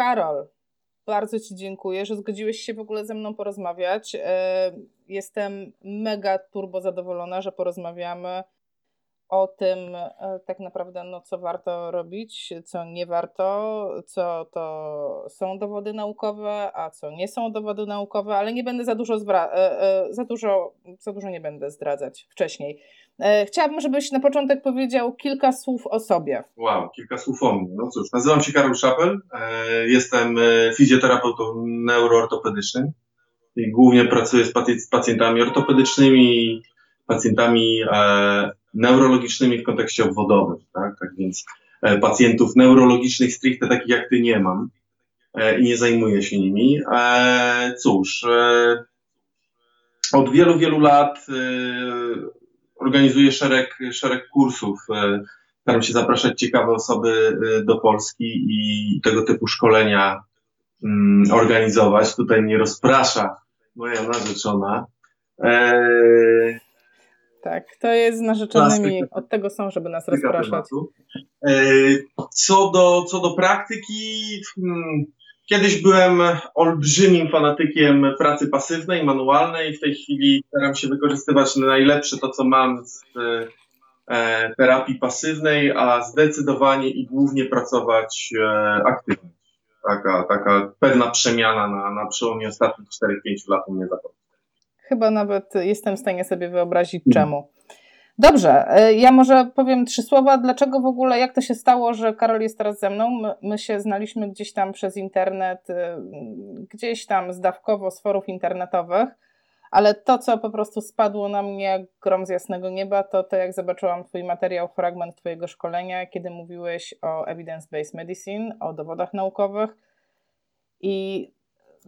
Karol, bardzo Ci dziękuję, że zgodziłeś się w ogóle ze mną porozmawiać. E, jestem mega turbo zadowolona, że porozmawiamy o tym e, tak naprawdę, no, co warto robić, co nie warto, co to są dowody naukowe, a co nie są dowody naukowe, ale nie będę za dużo, e, za dużo, za dużo nie będę zdradzać wcześniej. Chciałabym, żebyś na początek powiedział kilka słów o sobie. Wow, kilka słów o mnie. No cóż, nazywam się Karol Szapel, jestem fizjoterapeutą neuroortopedycznym i głównie pracuję z pacjentami ortopedycznymi, pacjentami neurologicznymi w kontekście obwodowym, tak? Tak więc e, pacjentów neurologicznych stricte takich jak ty nie mam e, i nie zajmuję się nimi. E, cóż, od wielu, wielu lat organizuję szereg, szereg kursów. Staram się zapraszać ciekawe osoby do Polski i tego typu szkolenia mm, organizować. Tutaj mnie rozprasza moja narzeczona. Tak, to jest z narzeczonymi, od tego są, żeby nas rozpraszać. E, co do, co do praktyki, hmm, kiedyś byłem olbrzymim fanatykiem pracy pasywnej, manualnej. W tej chwili staram się wykorzystywać najlepsze to, co mam z e, terapii pasywnej, a zdecydowanie i głównie pracować e, aktywnie. Taka, taka pewna przemiana na, na przełomie ostatnich 4-5 lat u mnie zachodzi. Chyba nawet jestem w stanie sobie wyobrazić czemu. Dobrze, e, ja może powiem trzy słowa, dlaczego w ogóle, jak to się stało, że Karol jest teraz ze mną. My, my się znaliśmy gdzieś tam przez internet, e, gdzieś tam zdawkowo z forów internetowych, ale to, co po prostu spadło na mnie jak grom z jasnego nieba, to to, jak zobaczyłam Twój materiał, fragment Twojego szkolenia, kiedy mówiłeś o evidence-based medicine, o dowodach naukowych i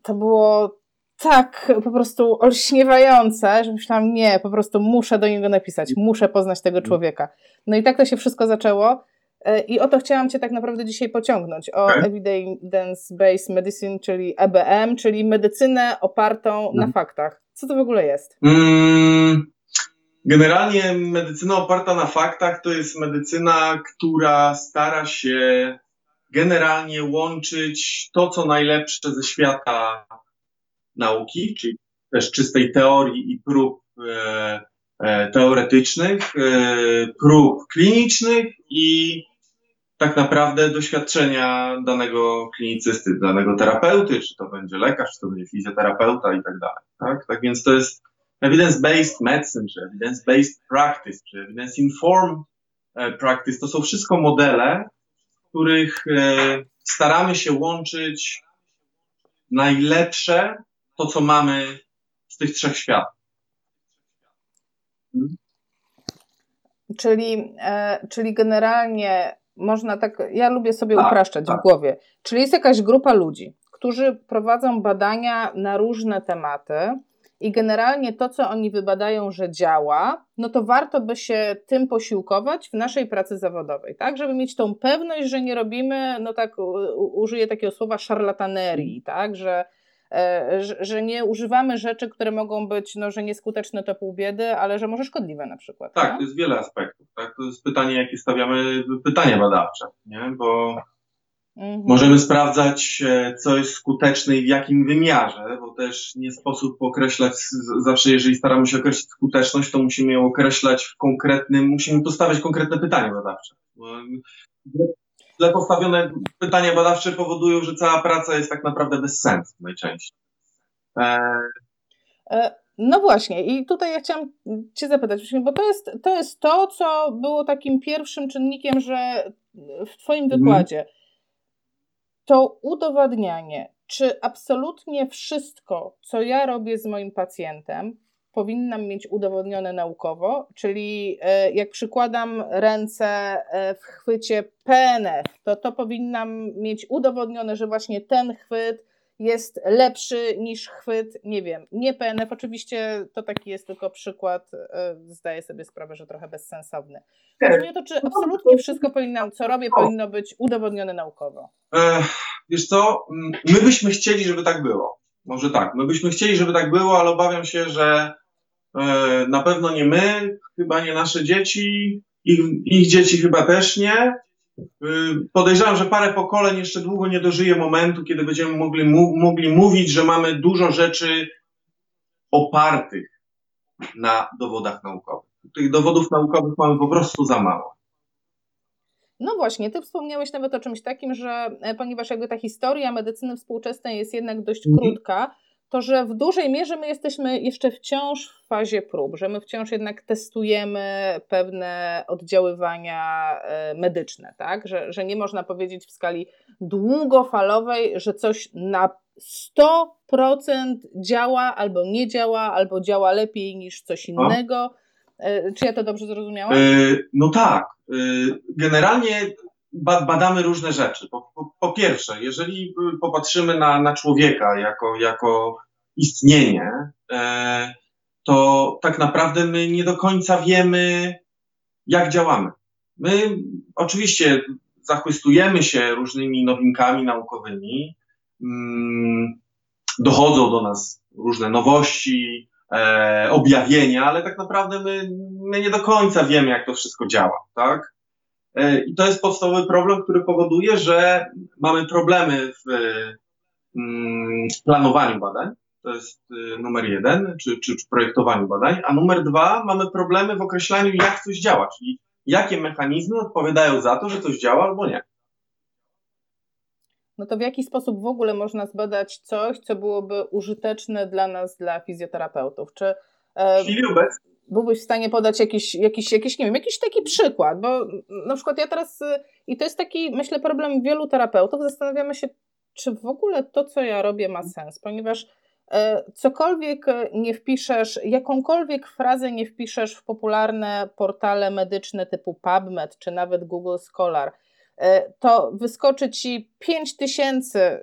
to było tak po prostu olśniewające, że myślałam, nie, po prostu muszę do niego napisać, muszę poznać tego człowieka. No i tak to się wszystko zaczęło. E, I o to chciałam Cię tak naprawdę dzisiaj pociągnąć, o. Evidence-Based Medicine, czyli EBM, czyli medycynę opartą na mhm. faktach. Co to w ogóle jest? Mm, generalnie medycyna oparta na faktach to jest medycyna, która stara się generalnie łączyć to, co najlepsze ze świata nauki, czyli też czystej teorii i prób e, e, teoretycznych, e, prób klinicznych i tak naprawdę doświadczenia danego klinicysty, danego terapeuty, czy to będzie lekarz, czy to będzie fizjoterapeuta i tak dalej. Tak, tak więc to jest evidence-based medicine, czy evidence-based practice, czy evidence-informed practice. To są wszystko modele, których staramy się łączyć najlepsze to, co mamy z tych trzech światów. Hmm? Czyli, e, czyli generalnie można tak, ja lubię sobie tak, upraszczać tak. w głowie. Czyli jest jakaś grupa ludzi, którzy prowadzą badania na różne tematy i generalnie to, co oni wybadają, że działa, no to warto by się tym posiłkować w naszej pracy zawodowej, tak? Żeby mieć tą pewność, że nie robimy, no tak, użyję takiego słowa szarlatanerii, tak? Że że nie używamy rzeczy, które mogą być, no, że nieskuteczne to pół biedy, ale że może szkodliwe na przykład. Tak, to jest wiele aspektów. Tak? To jest pytanie, jakie stawiamy, pytanie badawcze, nie? bo mhm. możemy sprawdzać, e, co jest skuteczne i w jakim wymiarze, bo też nie sposób określać, zawsze jeżeli staramy się określić skuteczność, to musimy ją określać w konkretnym, musimy postawiać konkretne pytanie badawcze źle postawione pytania badawcze powodują, że cała praca jest tak naprawdę bez sensu najczęściej. E... E, no właśnie, i tutaj ja chciałam Cię zapytać, bo to jest, to jest to, co było takim pierwszym czynnikiem, że w Twoim mhm. wykładzie to udowadnianie, czy absolutnie wszystko, co ja robię z moim pacjentem, powinnam mieć udowodnione naukowo, czyli e, jak przykładam ręce e, w chwycie PNF, to to powinnam mieć udowodnione, że właśnie ten chwyt jest lepszy niż chwyt, nie wiem, nie PNF. Oczywiście to taki jest tylko przykład, e, zdaję sobie sprawę, że trochę bezsensowny. Chodzi mi o to, czy absolutnie wszystko powinnam, co robię, powinno być udowodnione naukowo. wiesz co, my byśmy chcieli, żeby tak było. Może tak, my byśmy chcieli, żeby tak było, ale obawiam się, że na pewno nie my, chyba nie nasze dzieci, ich, ich dzieci chyba też nie. podejrzewam, że parę pokoleń jeszcze długo nie dożyje momentu, kiedy będziemy mogli, mogli mówić, że mamy dużo rzeczy opartych na dowodach naukowych. Tych dowodów naukowych mamy po prostu za mało. No właśnie, ty wspomniałeś nawet o czymś takim, że e, ponieważ jakby ta historia medycyny współczesnej jest jednak dość mhm. krótka, to że w dużej mierze my jesteśmy jeszcze wciąż w fazie prób, że my wciąż jednak testujemy pewne oddziaływania e, medyczne, tak? Że, że nie można powiedzieć w skali długofalowej, że coś na 100% działa albo nie działa, albo działa lepiej niż coś innego. E, czy ja to dobrze zrozumiałam? No tak. Generalnie badamy różne rzeczy. Po, po, po, pierwsze, jeżeli popatrzymy na, na człowieka jako, jako istnienie, e, to tak naprawdę my nie do końca wiemy, jak działamy. My oczywiście zachwystujemy się różnymi nowinkami naukowymi, mm, dochodzą do nas różne nowości, e, objawienia, ale tak naprawdę my, my nie do końca wiemy, jak to wszystko działa, tak? E, I to jest podstawowy problem, który powoduje, że mamy problemy w mm, planowaniu badań. To jest y, numer jeden, czy, czy, czy projektowaniu badań. A numer dwa, mamy problemy w określaniu, jak coś działa, czyli jakie mechanizmy odpowiadają za to, że coś działa albo nie. No to w jaki sposób w ogóle można zbadać coś, co byłoby użyteczne dla nas, dla fizjoterapeutów? Czy e, w chwili obecnej byłbyś w stanie podać jakiś, jakiś, jakiś, nie wiem, jakiś taki przykład, bo na przykład ja teraz, y, i to jest taki, myślę, problem wielu terapeutów, zastanawiamy się, czy w ogóle to, co ja robię, ma sens, ponieważ e, cokolwiek nie wpiszesz, jakąkolwiek frazę nie wpiszesz w popularne portale medyczne typu PubMed czy nawet Google Scholar, e, to wyskoczy ci 5000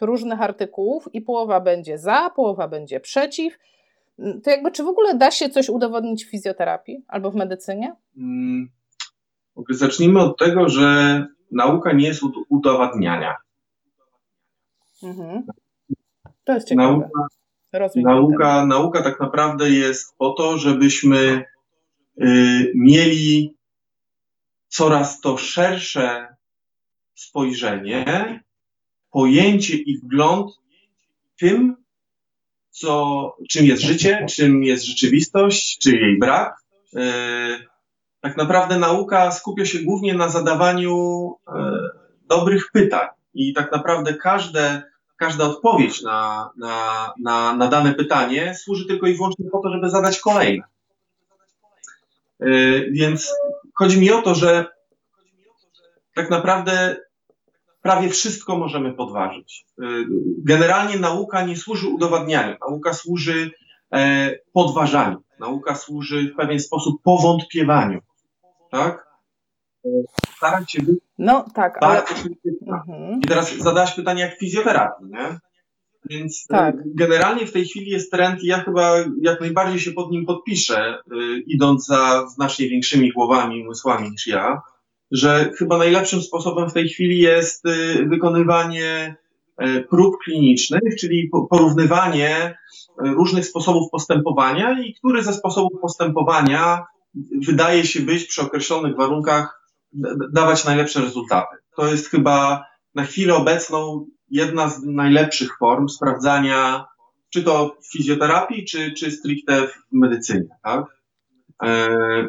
różnych artykułów i połowa będzie za, połowa będzie przeciw, to jakby czy w ogóle da się coś udowodnić w fizjoterapii albo w medycynie? Hmm. Zacznijmy od tego, że nauka nie jest udowadniania. Mhm. To jest ciekawe. Nauka, nauka, nauka tak naprawdę jest po to, żebyśmy y, mieli coraz to szersze spojrzenie, pojęcie i wgląd tym, co, czym jest życie, czym jest rzeczywistość, czy jej brak. E, tak naprawdę nauka skupia się głównie na zadawaniu e, dobrych pytań i tak naprawdę każde, każda odpowiedź na, na, na, na dane pytanie służy tylko i wyłącznie po to, żeby zadać kolejne. E, więc chodzi mi o to, że tak naprawdę prawie wszystko możemy podważyć. Y, generalnie nauka nie służy udowadnianiu, nauka służy e, podważaniu, nauka służy w pewien sposób powątpiewaniu. Tak? E, starać się być no, tak, ale... Mhm. I teraz zadałaś pytanie jak fizjoterapii, nie? Więc e, tak. generalnie w tej chwili jest trend i ja chyba jak najbardziej się pod nim podpiszę, idąc za znacznie większymi głowami i umysłami niż ja, że chyba najlepszym sposobem w tej chwili jest y, wykonywanie y, prób klinicznych, czyli porównywanie y, różnych sposobów postępowania i który ze sposobów postępowania wydaje się być przy określonych warunkach dawać najlepsze rezultaty. To jest chyba na chwilę obecną jedna z najlepszych form sprawdzania, czy to w fizjoterapii, czy, czy stricte w medycynie. Tak? E,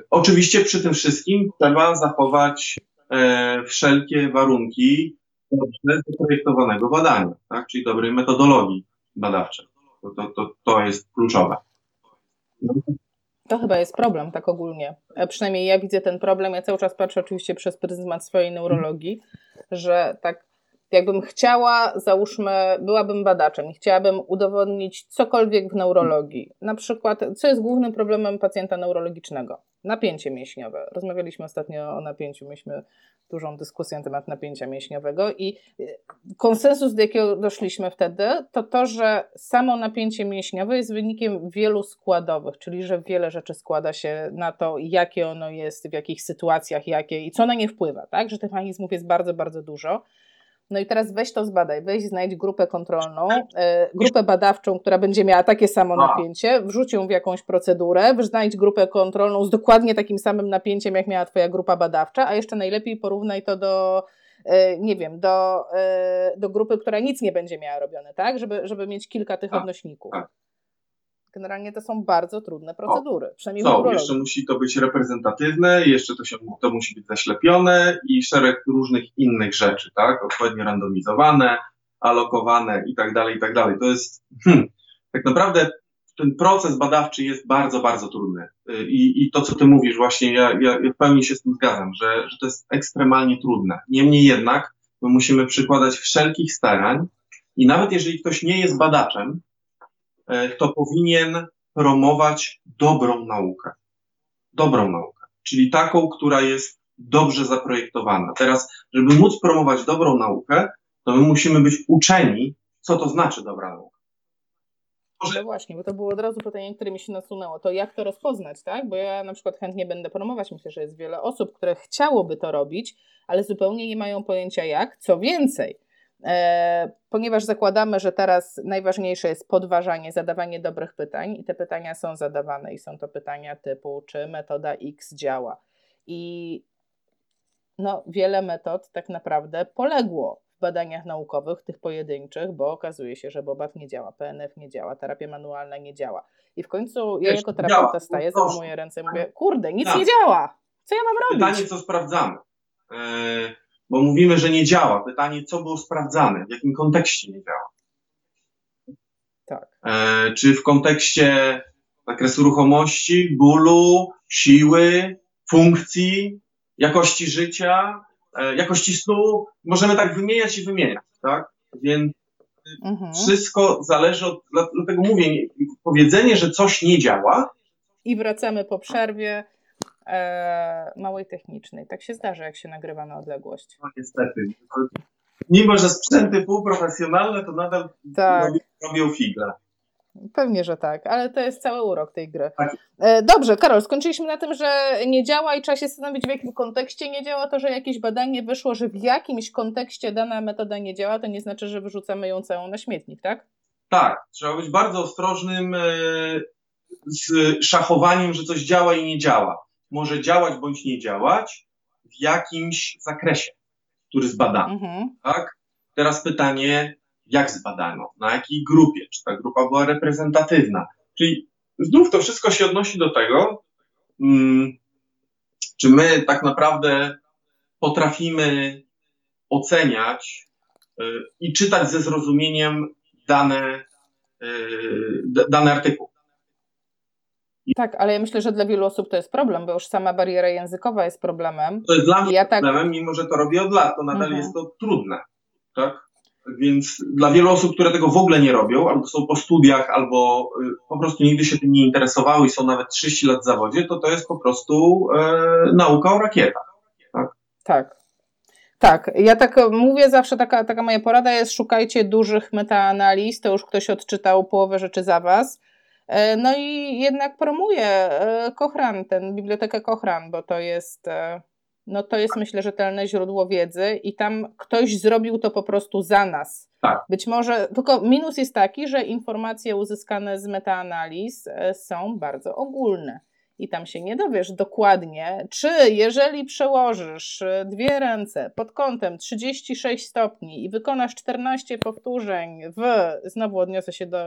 oczywiście przy tym wszystkim trzeba zachować e, wszelkie warunki dobrze zaprojektowanego badania, tak? czyli dobrej metodologii badawczej. To, to, to, to jest kluczowe. To chyba jest problem, tak ogólnie. E, przynajmniej ja widzę ten problem. Ja cały czas patrzę oczywiście przez pryzmat swojej neurologii, że tak jakbym chciała, załóżmy, byłabym badaczem i chciałabym udowodnić cokolwiek w neurologii, na przykład, co jest głównym problemem pacjenta neurologicznego? Napięcie mięśniowe. Rozmawialiśmy ostatnio o napięciu, mieliśmy dużą dyskusję na temat napięcia mięśniowego i y, konsensus, do jakiego doszliśmy wtedy, to to, że samo napięcie mięśniowe jest wynikiem wielu składowych, czyli że wiele rzeczy składa się na to, jakie ono jest, w jakich sytuacjach, jakie i co na nie wpływa, tak? Że tych mechanizmów jest bardzo, bardzo dużo. No i teraz weź to zbadaj, weź znajdź grupę kontrolną, e, grupę badawczą, która będzie miała takie samo napięcie, wrzuć ją w jakąś procedurę, znajdź grupę kontrolną z dokładnie takim samym napięciem, jak miała twoja grupa badawcza, a jeszcze najlepiej porównaj to do e, nie wiem, do, e, do grupy, która nic nie będzie miała robione, tak? Żeby, żeby mieć kilka tych tak, odnośników. Generalnie to są bardzo trudne procedury. O, przynajmniej co? Jeszcze musi to być reprezentatywne, jeszcze to, się, to musi być zaślepione i szereg różnych innych rzeczy, tak? Odpowiednio randomizowane, alokowane i tak dalej, i tak dalej. To jest, hmm, tak naprawdę ten proces badawczy jest bardzo, bardzo trudny. I, i to, co ty mówisz, właśnie, ja, ja, w pełni się z tym zgadzam, że, że to jest ekstremalnie trudne. Niemniej jednak, my musimy przykładać wszelkich starań i nawet jeżeli ktoś nie jest badaczem, to powinien promować dobrą naukę. Dobrą naukę, czyli taką, która jest dobrze zaprojektowana. Teraz, żeby móc promować dobrą naukę, to my musimy być uczeni, co to znaczy dobra nauka. Może... No właśnie, bo to było od razu pytanie, które mi się nasunęło. To jak to rozpoznać, tak? Bo ja na przykład chętnie będę promować. Myślę, że jest wiele osób, które chciałoby to robić, ale zupełnie nie mają pojęcia jak. Co więcej, E, ponieważ zakładamy, że teraz najważniejsze jest podważanie, zadawanie dobrych pytań i te pytania są zadawane i są to pytania typu, czy metoda X działa. I no, wiele metod tak naprawdę poległo w badaniach naukowych, tych pojedynczych, bo okazuje się, że Bobat nie działa, PNF nie działa, terapia manualna nie działa. I w końcu ja jako terapeuta staję, zajmuję ręce i mówię, kurde, nic nie działa. Co ja mam robić? Pytanie, co sprawdzamy. E, bo mówimy, że nie działa. Pytanie, co było sprawdzane, w jakim kontekście nie działa. Tak. E, czy w kontekście zakresu ruchomości, bólu, siły, funkcji, jakości życia, e, jakości snu. Możemy tak wymieniać i wymieniać, tak? Więc mhm. wszystko zależy od, dlatego mówię, powiedzenie, że coś nie działa. I wracamy po przerwie małej technicznej. Tak się zdarza, jak się nagrywa na odległość. No niestety. Mimo, że sprzęty półprofesjonalne, to nadal tak. robią figle. Pewnie, że tak, ale to jest cały urok tej gry. Tak. E, dobrze, Karol, skończyliśmy na tym, że nie działa i trzeba się zastanowić, w jakim kontekście nie działa. To, że jakieś badanie wyszło, że w jakimś kontekście dana metoda nie działa, to nie znaczy, że wyrzucamy ją całą na śmietnik, tak? Tak, trzeba być bardzo ostrożnym e, z szachowaniem, że coś działa i nie działa może działać bądź nie działać w jakimś zakresie, który zbadano. Mhm. Tak? Teraz pytanie, jak zbadano, na jakiej grupie, czy ta grupa była reprezentatywna. Czyli znów to wszystko się odnosi do tego, hmm, czy my tak naprawdę potrafimy oceniać y, i czytać ze zrozumieniem dane, y, dany artykuł. Tak, ale ja myślę, że dla wielu osób to jest problem, bo już sama bariera językowa jest problemem. To jest dla mnie ja tak- problemem, tak... mimo że to robię od lat, to nadal mhm. jest to trudne. Tak? Więc dla wielu osób, które tego w ogóle nie robią, albo są po studiach, albo y, po prostu nigdy się tym nie interesowały i są nawet 30 lat w zawodzie, to to jest po prostu e, nauka o rakietach. Tak? tak. Tak, ja tak mówię zawsze, taka, taka moja porada jest, szukajcie dużych metaanaliz, to już ktoś odczytał połowę rzeczy za was, E, no i jednak promuje e, Kochran, ten bibliotekę Kochran, bo to jest, e, no to jest myślę rzetelne źródło wiedzy i tam ktoś zrobił to po prostu za nas. Tak. Być może, tylko minus jest taki, że informacje uzyskane z metaanaliz są bardzo ogólne i tam się nie dowiesz dokładnie, czy jeżeli przełożysz y, dwie ręce pod kątem 36 stopni i wykonasz 14 powtórzeń w, znowu odniosę się do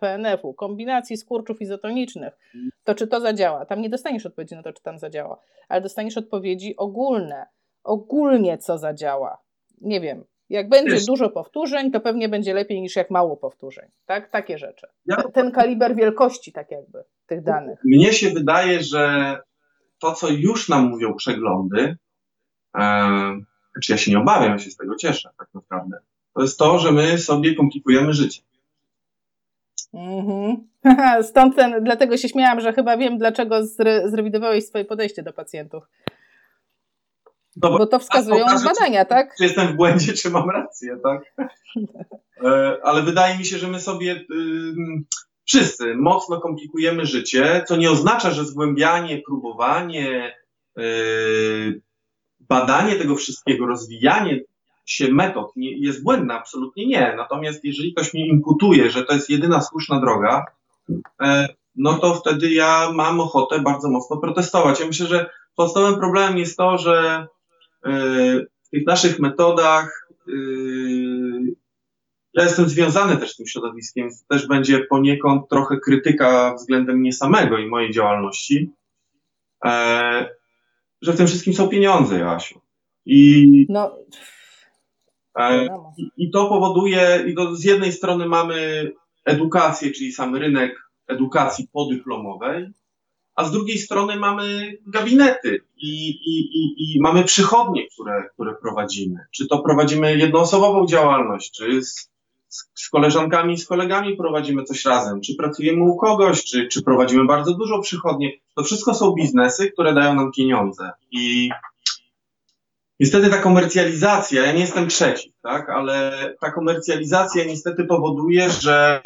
PNF-u, kombinacji skurczów izotonicznych, to czy to zadziała? Tam nie dostaniesz odpowiedzi na to, czy tam zadziała, ale dostaniesz odpowiedzi ogólne, ogólnie co zadziała. Nie wiem, jak będzie Wiesz, dużo powtórzeń, to pewnie będzie lepiej niż jak mało powtórzeń. Tak? Takie rzeczy. Ja, Ten kaliber wielkości, tak jakby, tych danych. Mnie się wydaje, że to, co już nam mówią przeglądy, e, znaczy ja się nie obawiam, ja się z tego cieszę, tak naprawdę. To jest to, że my sobie komplikujemy życie. Mhm. Stąd ten, dlatego się śmiałam, że chyba wiem, dlaczego zre, zrewidowałeś swoje podejście do pacjentów. No bo, to wskazują pokaże, badania, tak? Czy jestem w błędzie, czy mam rację, tak? E, ale wydaje mi się, że my sobie y, wszyscy mocno komplikujemy życie, co nie oznacza, że zgłębianie, próbowanie, y, badanie tego wszystkiego, rozwijanie się metod jest błędna, absolutnie nie. Natomiast jeżeli ktoś mi imputuje, że to jest jedyna słuszna droga, e, no to wtedy ja mam ochotę bardzo mocno protestować. Ja myślę, że podstawowym problemem jest to, że w tych naszych metodach e, ja jestem związany też z tym środowiskiem, więc też będzie poniekąd trochę krytyka względem mnie samego i mojej działalności, że w tym wszystkim są pieniądze, Joasiu. I, no. i, I to powoduje, i to z jednej strony mamy edukację, czyli sam rynek edukacji podyplomowej, a z drugiej strony mamy gabinety i, i, i, i mamy przychodnie, które, które prowadzimy. Czy to prowadzimy jednoosobową działalność, czy z, z, koleżankami, z kolegami prowadzimy coś razem, czy pracujemy u kogoś, czy, czy prowadzimy bardzo dużo przychodnie. To wszystko są biznesy, które dają nam pieniądze. I niestety ta komercjalizacja, ja nie jestem przeciw, tak, ale ta komercjalizacja niestety powoduje, że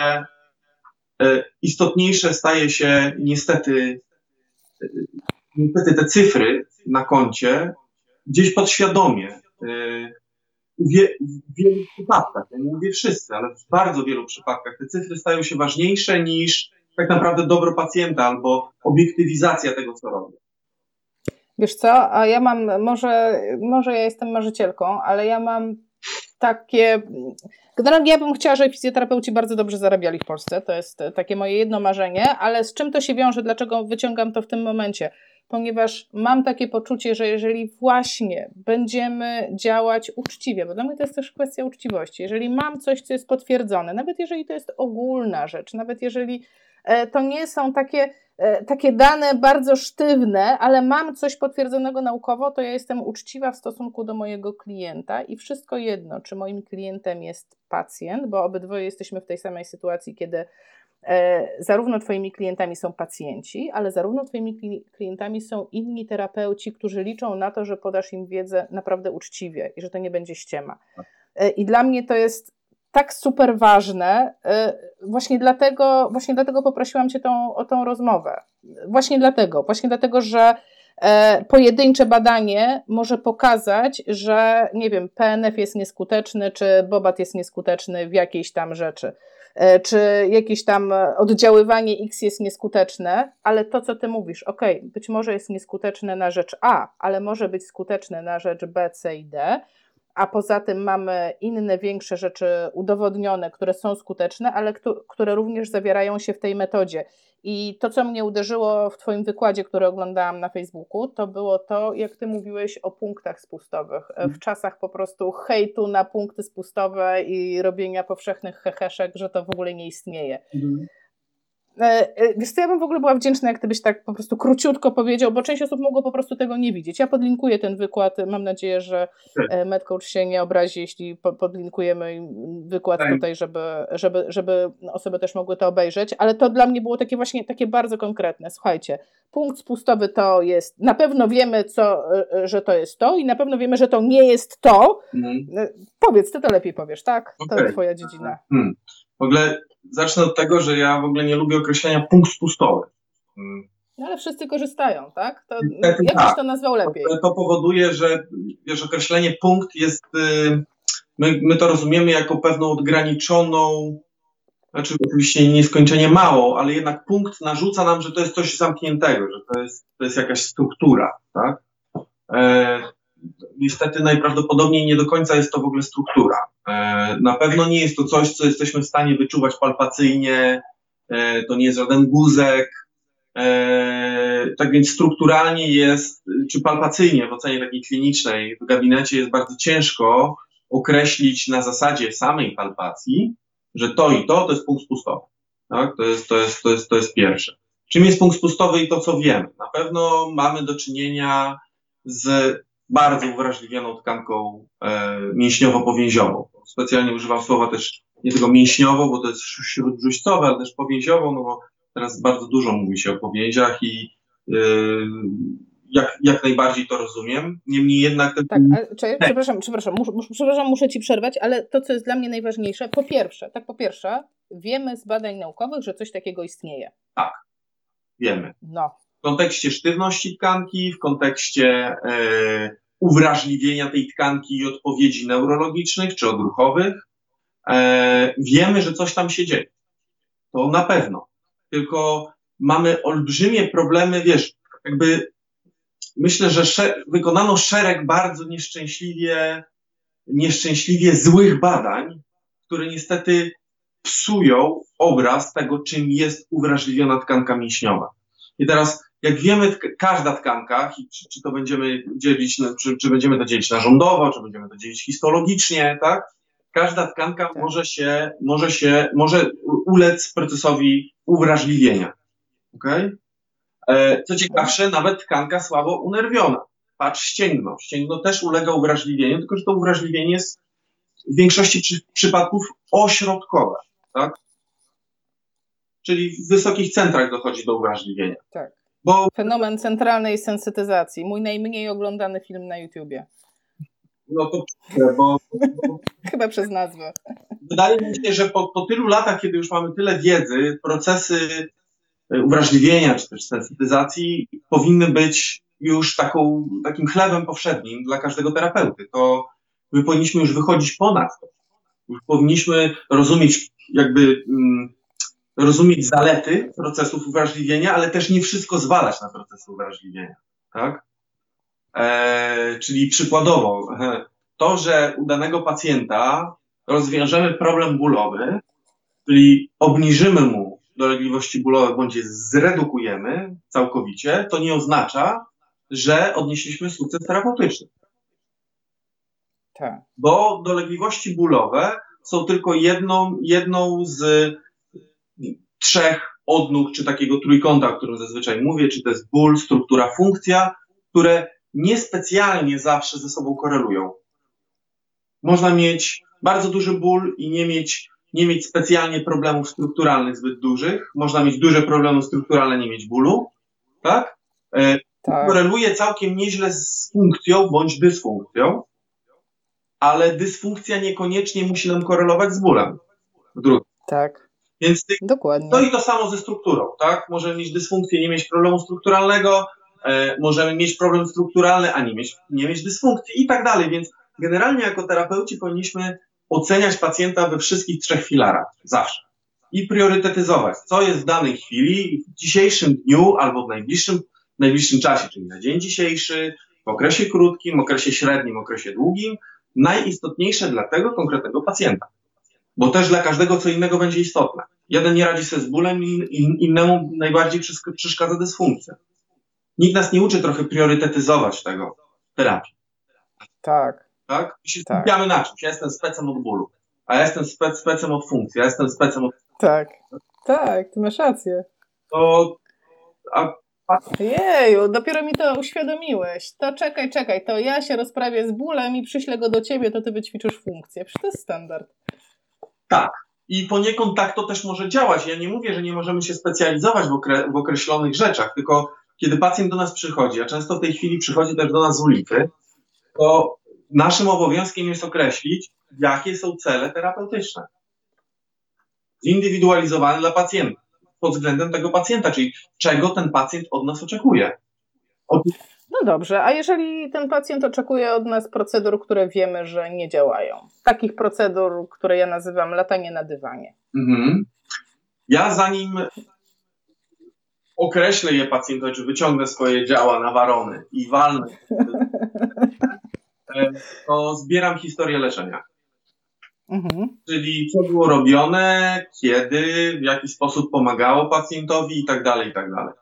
E, istotniejsze staje się niestety, niestety te cyfry na koncie gdzieś podświadomie. E, w wielu przypadkach, ja nie mówię wszyscy, ale w bardzo wielu przypadkach te cyfry stają się ważniejsze niż tak naprawdę dobro pacjenta albo obiektywizacja tego, co robię. Wiesz co, a ja mam, może, może ja jestem marzycielką, ale ja mam takie. Generalnie ja bym chciała, żeby fizjoterapeuci bardzo dobrze zarabiali w Polsce. To jest takie moje jedno marzenie, ale z czym to się wiąże? Dlaczego wyciągam to w tym momencie? Ponieważ mam takie poczucie, że jeżeli właśnie będziemy działać uczciwie, bo dla mnie to jest też kwestia uczciwości, jeżeli mam coś, co jest potwierdzone, nawet jeżeli to jest ogólna rzecz, nawet jeżeli e, to nie są takie E, takie dane bardzo sztywne, ale mam coś potwierdzonego naukowo, to ja jestem uczciwa w stosunku do mojego klienta i wszystko jedno, czy moim klientem jest pacjent, bo obydwoje jesteśmy w tej samej sytuacji, kiedy e, zarówno Twoimi klientami są pacjenci, ale zarówno Twoimi klientami są inni terapeuci, którzy liczą na to, że podasz im wiedzę naprawdę uczciwie i że to nie będzie ściema. E, I dla mnie to jest tak super ważne. Y, właśnie dlatego, właśnie dlatego poprosiłam Cię tą, o tą rozmowę. Właśnie dlatego, właśnie dlatego, że e, pojedyncze badanie może pokazać, że nie wiem, PNF jest nieskuteczny, czy Bobat jest nieskuteczny w jakiejś tam rzeczy, e, czy jakieś tam oddziaływanie X jest nieskuteczne, ale to, co ty mówisz, ok, być może jest nieskuteczne na rzecz A, ale może być skuteczne na rzecz B, C i D a poza tym mamy inne większe rzeczy udowodnione, które są skuteczne, ale które również zawierają się w tej metodzie. I to, co mnie uderzyło w Twoim wykładzie, który oglądałam na Facebooku, to było to, jak Ty mówiłeś o punktach spustowych. W mhm. czasach po prostu hejtu na punkty spustowe i robienia powszechnych heheszek, że to w ogóle nie istnieje. E, e, wiesz co, ja bym w ogóle była wdzięczna, jak ty byś tak po prostu króciutko powiedział, bo część osób mogło po prostu tego nie widzieć. Ja podlinkuję ten wykład, mam nadzieję, że e, MedCoach się nie obrazi, jeśli podlinkujemy wykład tak. tutaj, żeby, żeby, żeby osoby też mogły to obejrzeć, ale to dla mnie było takie właśnie takie bardzo konkretne. Słuchajcie, punkt spustowy to jest, na pewno wiemy, co, że to jest to i na pewno wiemy, że to nie jest to. Mhm. Powiedz, ty to lepiej powiesz, tak? Okay. To twoja dziedzina. Hmm. W ogóle zacznę od tego, że ja w ogóle nie lubię określenia punkt spustowy. No ale wszyscy korzystają, tak? To, jak byś tak. to nazwał lepiej? To, to powoduje, że wiesz, określenie punkt jest, y, my, my to rozumiemy jako pewną odgraniczoną, znaczy oczywiście nieskończenie mało, ale jednak punkt narzuca nam, że to jest coś zamkniętego, że to jest, to jest jakaś struktura, tak? E, niestety najprawdopodobniej nie do końca jest to w ogóle struktura. E, na pewno nie jest to coś, co jesteśmy w stanie wyczuwać palpacyjnie, e, to nie jest żaden guzek. E, tak więc strukturalnie jest, czy palpacyjnie w ocenie takiej klinicznej w gabinecie jest bardzo ciężko określić na zasadzie samej palpacji, że to i to to jest punkt spustowy. Tak? To, jest, to, jest, to, jest, to jest pierwsze. Czym jest punkt spustowy i to, co wiemy? Na pewno mamy do czynienia z bardzo uwrażliwioną tkanką e, mięśniowo-powięziową. Specjalnie używam słowa też nie tylko mięśniowo, bo to jest śródbrzuszcowe, ale też powięziową, no bo teraz bardzo dużo mówi się o powięziach i e, jak, jak najbardziej to rozumiem. Niemniej jednak. Ten... Tak, ale, przepraszam, przepraszam, muszę, przepraszam, muszę ci przerwać, ale to, co jest dla mnie najważniejsze, po pierwsze, tak po pierwsze, wiemy z badań naukowych, że coś takiego istnieje. Tak, wiemy. No, w kontekście sztywności tkanki, w kontekście e, uwrażliwienia tej tkanki i odpowiedzi neurologicznych czy odruchowych. E, wiemy, że coś tam się dzieje. To na pewno. Tylko mamy olbrzymie problemy, wiesz, jakby myślę, że wykonano szereg bardzo nieszczęśliwie, nieszczęśliwie złych badań, które niestety psują obraz tego, czym jest uwrażliwiona tkanka mięśniowa. I teraz, jak wiemy, każda tkanka, czy, czy to będziemy dzielić, czy, czy będziemy to dzielić narządowo, czy będziemy to dzielić histologicznie, tak? Każda tkanka tak. może się, może się, może ulec procesowi uwrażliwienia. Okay? E, co ciekawsze, nawet tkanka słabo unerwiona. Patrz, ścięgno. Ścięgno też ulega uwrażliwieniu, tylko że to uwrażliwienie jest w większości przy, przypadków ośrodkowe tak? Czyli w wysokich centrach dochodzi do uwrażliwienia. Tak. Bo... Fenomen centralnej sensytyzacji. Mój najmniej oglądany film na YouTubie. No to bo... Chyba przez nazwę. Wydaje mi się, że po, po tylu latach, kiedy już mamy tyle wiedzy, procesy e, uwrażliwienia czy też sensytyzacji powinny być już taką, takim chlebem powszednim dla każdego terapeuty. To my powinniśmy już wychodzić ponad to. Już powinniśmy rozumieć jakby mm, rozumieć zalety procesów uwrażliwienia, ale też nie wszystko zwalać na procesy uwrażliwienia, tak? E, czyli przykładowo, to, że u danego pacjenta rozwiążemy problem bólowy, czyli obniżymy mu dolegliwości bólowe bądź je zredukujemy całkowicie, to nie oznacza, że odnieśliśmy sukces terapeutyczny. Tak. Bo dolegliwości bólowe są tylko jedną, jedną z trzech odnóg, czy takiego trójkąta, o którym zazwyczaj mówię, czy to jest ból, struktura, funkcja, które niespecjalnie zawsze ze sobą korelują. Można mieć bardzo duży ból i nie mieć, nie mieć specjalnie problemów strukturalnych zbyt dużych. Można mieć duże problemy strukturalne, nie mieć bólu. Tak? E, tak. Koreluje całkiem nieźle z funkcją bądź dysfunkcją ale dysfunkcja niekoniecznie musi nam korelować z bólem. Tak. Więc ty, Dokładnie. No i to samo ze strukturą, tak? Możemy mieć dysfunkcję, nie mieć problemu strukturalnego, e, możemy mieć problem strukturalny, a nie mieć, nie mieć dysfunkcji i tak dalej. Więc generalnie jako terapeuci powinniśmy oceniać pacjenta we wszystkich trzech filarach, zawsze. I priorytetyzować, co jest w danej chwili, w dzisiejszym dniu albo w najbliższym, w najbliższym czasie, czyli na dzień dzisiejszy, w okresie krótkim, okresie średnim, okresie długim, najistotniejsze dla tego konkretnego pacjenta. Bo też dla każdego co innego będzie istotne. Jeden nie radzi sobie z bólem, innemu najbardziej przeszkadza dysfunkcja. Nikt nas nie uczy trochę priorytetyzować tego terapii. Tak. Tak? Się tak. skupiamy na czymś. Ja jestem specem od bólu, a ja jestem spec, specem od funkcji, ja jestem specem od... Tak, tak, ty masz rację. To, a Jeju, dopiero mi to uświadomiłeś. To czekaj, czekaj, to ja się rozprawię z bólem i przyślę go do ciebie, to ty wyćwiczysz funkcję. Przecież to jest standard. Tak. I poniekąd tak to też może działać. Ja nie mówię, że nie możemy się specjalizować w, okre w określonych rzeczach, tylko kiedy pacjent do nas przychodzi, a często w tej chwili przychodzi też do nas z ulicy, to naszym obowiązkiem jest określić, jakie są cele terapeutyczne. Zindywidualizowane dla pacjenta pod względem tego pacjenta, czyli czego ten pacjent od nas oczekuje. Od... No dobrze, a jeżeli ten pacjent oczekuje od nas procedur, które wiemy, że nie działają? Takich procedur, które ja nazywam latanie na dywanie. Mhm. Ja zanim określę je pacjentowi, czy wyciągnę swoje działa na warony i walnę, to zbieram historię leczenia. Mhm. Czyli co było robione, kiedy, w jaki sposób pomagało pacjentowi i tak dalej, i tak dalej.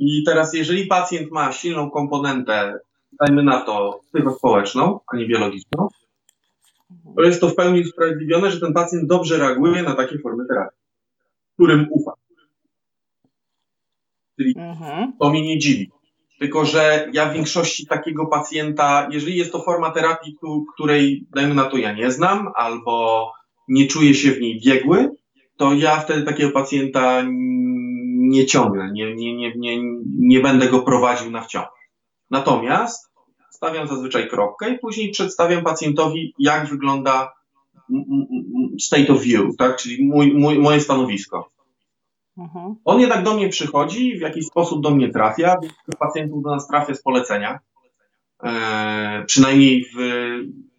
I teraz, jeżeli pacjent ma silną komponentę, dajmy na to, psychospołeczną, a nie biologiczną, to jest to w pełni usprawiedliwione, że ten pacjent dobrze reaguje na takie formy terapii, którym ufa. Czyli mhm. to mnie nie dziwi. Tylko, że ja w większości takiego pacjenta, jeżeli jest to forma terapii, której, dajmy na to, ja nie znam, albo nie czuję się w niej biegły, to ja wtedy takiego pacjenta nie ciągnę, nie, nie, nie, nie, nie będę go prowadził na wciąg. Natomiast stawiam zazwyczaj kropkę i później przedstawiam pacjentowi, jak wygląda state of view, tak? czyli mój, mój, moje stanowisko. Mhm. On jednak do mnie przychodzi, w jakiś sposób do mnie trafia, pacjentów do nas trafia z polecenia. e, przynajmniej w,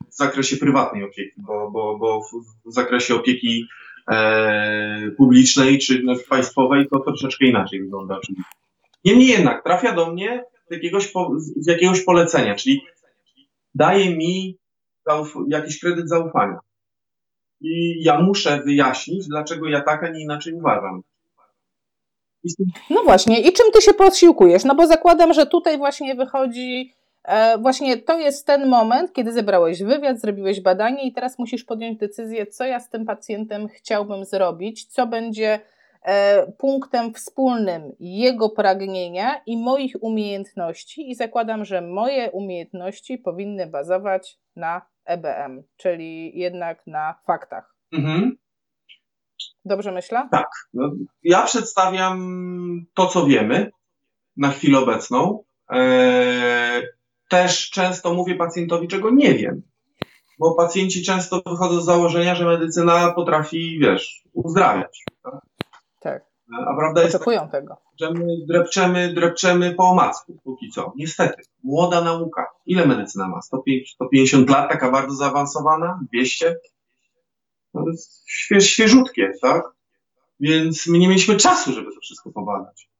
w zakresie prywatnej opieki, bo, bo, bo w, zakresie opieki e, publicznej czy no, państwowej to troszeczkę inaczej wygląda. Niemniej jednak trafia do mnie z jakiegoś, z jakiegoś polecenia, czyli daje mi jakiś kredyt zaufania. I ja muszę wyjaśnić, dlaczego ja tak, a nie inaczej uważam. No właśnie, i czym ty się posiłkujesz? No bo zakładam, że tutaj właśnie wychodzi, właśnie to jest ten moment, kiedy zebrałeś wywiad, zrobiłeś badanie i teraz musisz podjąć decyzję, co ja z tym pacjentem chciałbym zrobić, co będzie e, punktem wspólnym jego pragnienia i moich umiejętności i zakładam, że moje umiejętności powinny bazować na EBM, czyli jednak na faktach. Mhm. Dobrze myślę? Tak. No, ja przedstawiam to, co wiemy na chwilę obecną. Eee, też często mówię pacjentowi, czego nie wiem, bo pacjenci często wychodzą z założenia, że medycyna potrafi, wiesz, uzdrawiać. Tak. tak. A prawda Oczekują jest tego. że my drepczemy, drepczemy po omacku póki co. Niestety. Młoda nauka. Ile medycyna ma? 150 lat, taka bardzo zaawansowana? 200? No, śwież, świeżutkie, tak? Więc my nie mieliśmy czasu, żeby to wszystko pobadać.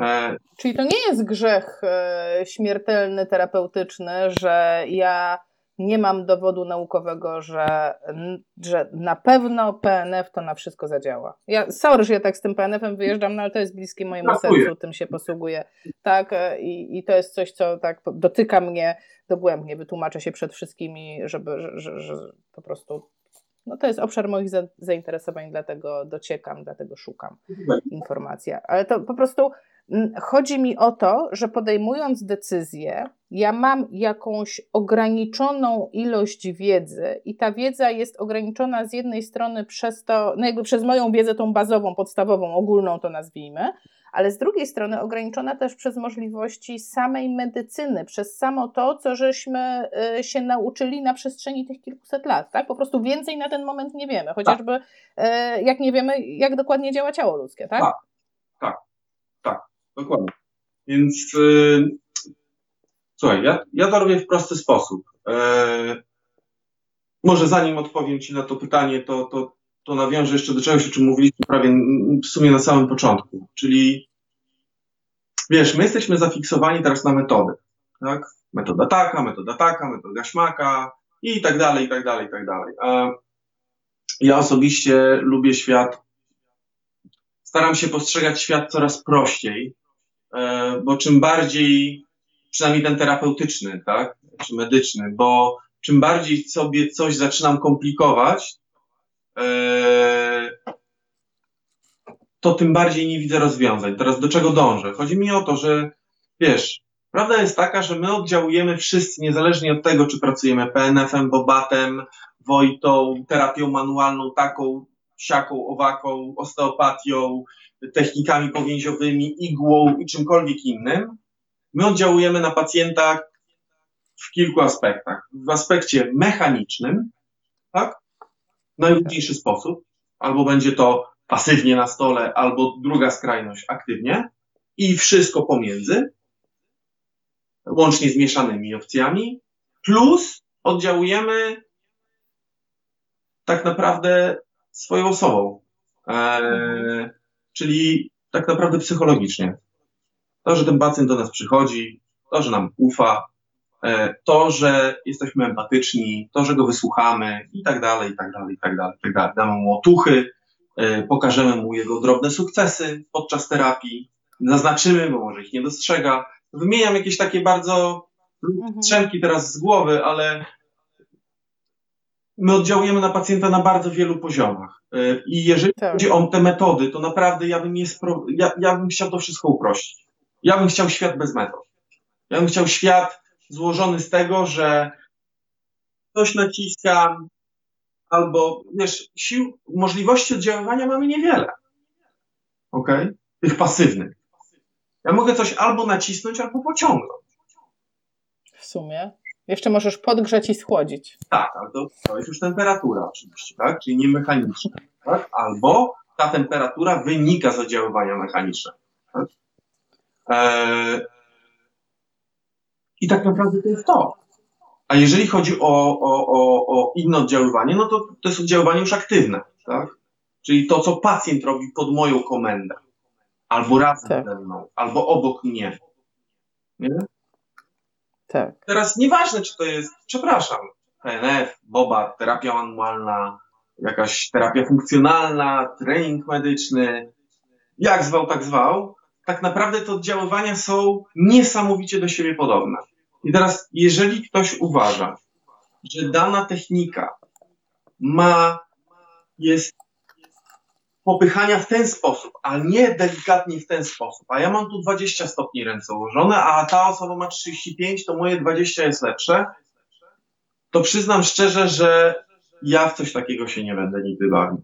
E... Czyli to nie jest grzech e, śmiertelny, terapeutyczny, że ja nie mam dowodu naukowego, że, że na pewno PNF to na wszystko zadziała. Ja, sorry, że ja tak z tym PNF-em wyjeżdżam, no ale to jest bliskie mojemu Dziękuję. sercu, tym się posługuję. Tak, e, i, i to jest coś, co tak dotyka mnie dogłębnie. Wytłumaczę się przed wszystkimi, żeby, że, że, że po prostu no to jest obszar moich za, zainteresowań, dlatego dociekam, dlatego szukam informacji. Ale to po prostu chodzi mi o to, że podejmując decyzję, ja mam jakąś ograniczoną ilość wiedzy i ta wiedza jest ograniczona z jednej strony przez to, no jakby przez moją wiedzę tą bazową, podstawową, ogólną to nazwijmy, ale z drugiej strony ograniczona też przez możliwości samej medycyny, przez samo to, co żeśmy y, się nauczyli na przestrzeni tych kilkuset lat. Tak? Po prostu więcej na ten moment nie wiemy, chociażby tak. jak nie wiemy, jak dokładnie działa ciało ludzkie. Tak, tak, tak, tak dokładnie. Więc yy, słuchaj, ja, ja to robię w prosty sposób. Yy, może zanim odpowiem Ci na to pytanie, to, to to nawiążę jeszcze do czegoś, o czym mówiliśmy prawie w sumie na samym początku. Czyli wiesz, my jesteśmy zafiksowani teraz na metody. Tak? Metoda taka, metoda taka, metoda śmaka i tak dalej, i tak dalej, i tak dalej. A ja osobiście lubię świat, staram się postrzegać świat coraz prościej, bo czym bardziej, przynajmniej ten terapeutyczny, tak, czy medyczny, bo czym bardziej sobie coś zaczynam komplikować, Eee, to tym bardziej nie widzę rozwiązań. Teraz do czego dążę? Chodzi mi o to, że wiesz, prawda jest taka, że my oddziałujemy wszyscy, niezależnie od tego, czy pracujemy PNF-em, bobatem, wojtą, terapią manualną, taką, siaką, owaką, osteopatią, technikami powięziowymi, igłą i czymkolwiek innym. My oddziałujemy na pacjentach w kilku aspektach. W aspekcie mechanicznym, tak? najludniejszy sposób, albo będzie to pasywnie na stole, albo druga skrajność aktywnie i wszystko pomiędzy, łącznie z mieszanymi opcjami, plus oddziałujemy tak naprawdę swoją osobą, eee, czyli tak naprawdę psychologicznie. To, że ten pacjent do nas przychodzi, to, że nam ufa, E, to, że jesteśmy empatyczni, to, że go wysłuchamy i tak dalej, i tak dalej, i tak dalej, i tak dalej. Damy mu otuchy, e, pokażemy mu jego drobne sukcesy podczas terapii, naznaczymy, bo może ich nie dostrzega. Wymieniam jakieś takie bardzo mhm. teraz z głowy, ale my oddziałujemy na pacjenta na bardzo wielu poziomach. E, I jeżeli tak. chodzi o te metody, to naprawdę ja bym, je spro... ja, ja bym chciał to wszystko uprościć. Ja bym chciał świat bez metod. Ja bym chciał świat, złożony z tego, że ktoś naciska albo, wiesz, sił, możliwości oddziaływania mamy niewiele. Ok? Tych pasywnych. Ja mogę coś albo nacisnąć, albo pociągnąć. W sumie. Jeszcze możesz podgrzać i schłodzić. Tak, ale to, to jest już temperatura oczywiście, tak? Czyli nie mechaniczna. Tak? Albo ta temperatura wynika z oddziaływania mechanicznego. Tak? Eee, I tak naprawdę to jest to. A jeżeli chodzi o, o, o, o inne oddziaływanie, no to to jest oddziaływanie już aktywne, tak? Czyli to, co pacjent robi pod moją komendę. Albo razem tak. ze mną, albo obok mnie. Nie? Tak. Teraz nieważne, czy to jest, przepraszam, PNF, BOBA, terapia manualna, jakaś terapia funkcjonalna, trening medyczny, jak zwał, tak zwał, tak naprawdę te oddziaływania są niesamowicie do siebie podobne. I teraz, jeżeli ktoś uważa, że dana technika ma, jest popychania w ten sposób, a nie delikatnie w ten sposób, a ja mam tu 20 stopni ręce ułożone, a ta osoba ma 35, to moje 20 jest lepsze, to przyznam szczerze, że ja w coś takiego się nie będę nigdy bawił.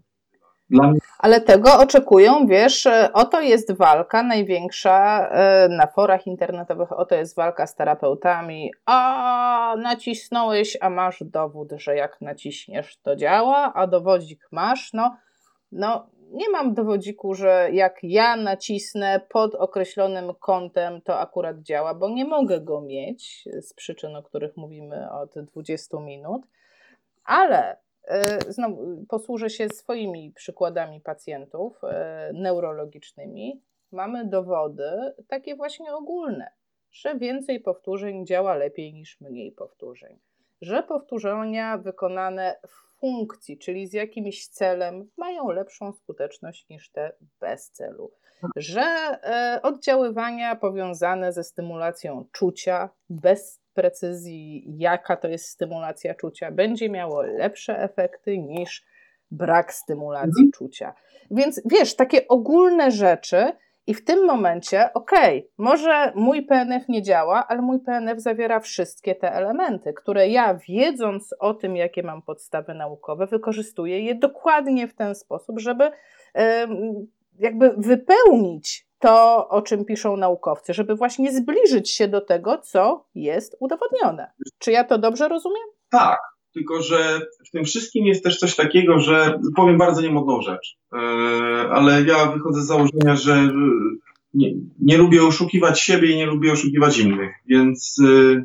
Mnie... Ale tego oczekują, wiesz, oto jest walka największa e, na forach internetowych, oto jest walka z terapeutami. A nacisnąłeś, a masz dowód, że jak naciśniesz, to działa, a dowodzik masz, no, no nie mam dowodziku, że jak ja nacisnę pod określonym kątem, to akurat działa, bo nie mogę go mieć z przyczyn, o których mówimy od 20 minut, ale e, znowu posłużę się swoimi przykładami pacjentów e, neurologicznymi. Mamy dowody takie właśnie ogólne, że więcej powtórzeń działa lepiej niż mniej powtórzeń, że powtórzenia wykonane w funkcji, czyli z jakimś celem, mają lepszą skuteczność niż te bez celu. Że e, oddziaływania powiązane ze stymulacją czucia, bez precyzji, jaka to jest stymulacja czucia, będzie miało lepsze efekty niż brak stymulacji mhm. czucia. Więc wiesz, takie ogólne rzeczy, i w tym momencie, okej, okay, może mój PNF nie działa, ale mój PNF zawiera wszystkie te elementy, które ja, wiedząc o tym, jakie mam podstawy naukowe, wykorzystuję je dokładnie w ten sposób, żeby jakby wypełnić to, o czym piszą naukowcy, żeby właśnie zbliżyć się do tego, co jest udowodnione. Czy ja to dobrze rozumiem? Tak, tylko że w tym wszystkim jest też coś takiego, że powiem bardzo niemodną rzecz, e, ale ja wychodzę z założenia, że nie, nie lubię oszukiwać siebie i nie lubię oszukiwać innych, więc e,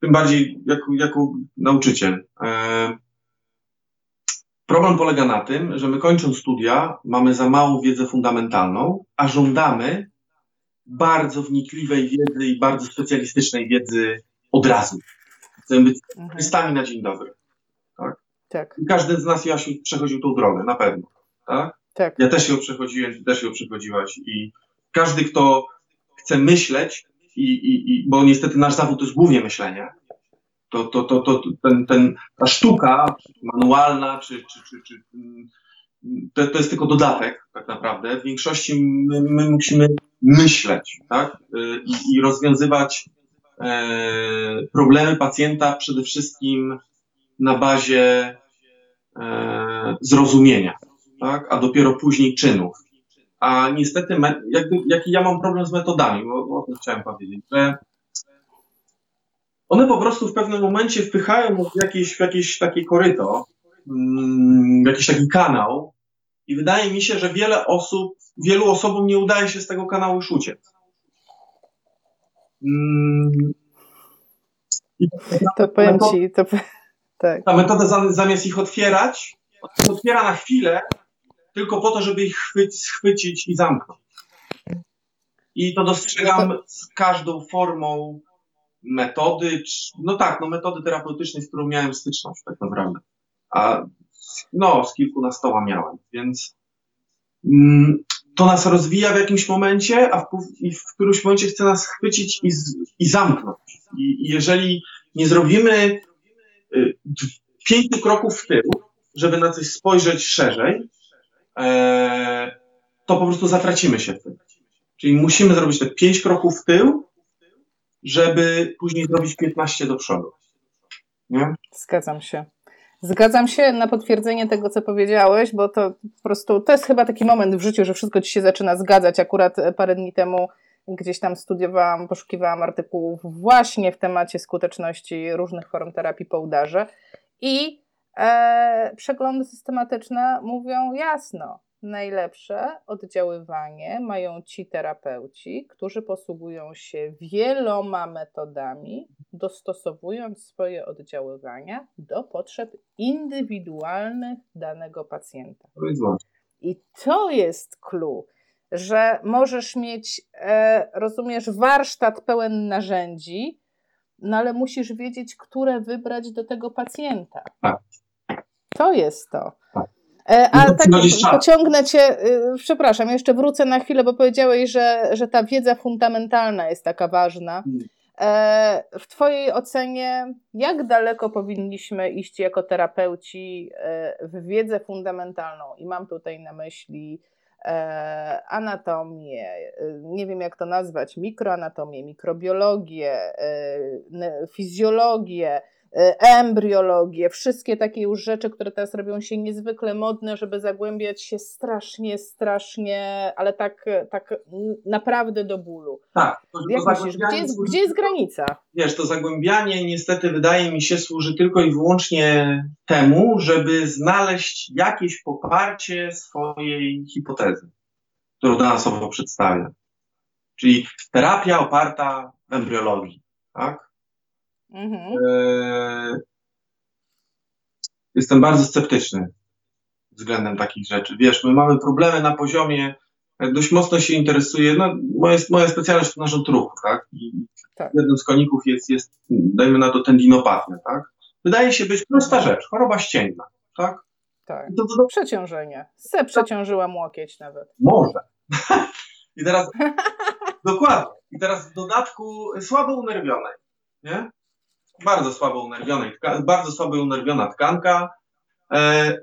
tym bardziej jako, jako nauczyciel. E, problem polega na tym, że my kończąc studia mamy za małą wiedzę fundamentalną, a żądamy bardzo wnikliwej wiedzy i bardzo specjalistycznej wiedzy od razu. Chcemy być mhm. na dzień dobry. Tak? tak. Każdy z nas, Jasiu, przechodził tą drogę, na pewno. Tak? tak. Ja też ją przechodziłem, ty też ją przechodziłaś i każdy, kto chce myśleć, i, i, i, bo niestety nasz zawód to jest głównie myślenie, to, to, to, to ten, ten, ta sztuka manualna, czy, czy, czy, czy to, to jest tylko dodatek tak naprawdę. W większości my, my musimy myśleć tak? I, i rozwiązywać problemy pacjenta przede wszystkim na bazie e, zrozumienia, tak? a dopiero później czynów. A niestety, jaki ja mam problem z metodami, bo, bo o tym chciałem powiedzieć, że one po prostu w pewnym momencie wpychają w jakieś, w jakieś takie koryto, mm, w jakiś taki kanał i wydaje mi się, że wiele osób, wielu osobom nie udaje się z tego kanału już uciec. Mm. to powiem ci, to, tak. Ta metoda zamiast ich otwierać, otwiera na chwilę, tylko po to, żeby ich schwycić i zamknąć. I to dostrzegam z każdą formą metody, no tak, no metody terapeutycznej, z którą miałem styczność tak naprawdę. A no, z kilkunastoma miałem, więc mm, to nas rozwija w jakimś momencie, a w, i w którymś momencie chce nas chwycić i, z, i zamknąć. I, jeżeli nie zrobimy y, pięciu kroków w tył, żeby na coś spojrzeć szerzej, e, to po prostu zatracimy się w tym. Czyli musimy zrobić te pięć kroków w tył, żeby później zrobić 15 do przodu. Nie? Zgadzam się. Zgadzam się na potwierdzenie tego, co powiedziałeś, bo to po prostu to jest chyba taki moment w życiu, że wszystko ci się zaczyna zgadzać. Akurat parę dni temu gdzieś tam studiowałam, poszukiwałam artykułów właśnie w temacie skuteczności różnych form terapii po udarze i e, przeglądy systematyczne mówią jasno, najlepsze oddziaływanie mają ci terapeuci, którzy posługują się wieloma metodami, dostosowując swoje oddziaływania do potrzeb indywidualnych danego pacjenta. I to jest clue, że możesz mieć, e, rozumiesz, warsztat pełen narzędzi, no ale musisz wiedzieć, które wybrać do tego pacjenta. Tak. To jest to. E, a no tak pociągnę cię, y, przepraszam, jeszcze wrócę na chwilę, bo powiedziałeś, że, że ta wiedza fundamentalna jest taka ważna. Hmm. E, w Twojej ocenie, jak daleko powinniśmy iść jako terapeuci e, w wiedzę fundamentalną? I mam tutaj na myśli anatomię, nie wiem jak to nazwać, mikroanatomię, mikrobiologię, fizjologię, embriologię, wszystkie takie już rzeczy, które teraz robią się niezwykle modne, żeby zagłębiać się strasznie, strasznie, ale tak, tak naprawdę do bólu. Tak. To, Jak to myślisz, gdzie jest, gdzie jest granica? Wiesz, to zagłębianie niestety wydaje mi się służy tylko i wyłącznie temu, żeby znaleźć jakieś poparcie swojej hipotezy, którą dana osoba przedstawia. Czyli terapia oparta w embriologii, tak? Mhm. E, jestem bardzo sceptyczny względem takich rzeczy. Wiesz, my mamy problemy na poziomie, dość mocno się interesuje, no, moja, moja specjalność to narząd ruchu, tak? I tak. jednym z koników jest, jest, dajmy na to, tendinopatia, tak? Wydaje się być prosta mhm. rzecz, choroba ścięgna, tak? Tak, to, to, to... przeciążenie. Se przeciążyłam łokieć nawet. Może. I teraz, dokładnie. I teraz w dodatku słabo unerwionej, nie? Bardzo słabo unerwionej, bardzo słabo unerwiona tkanka. E,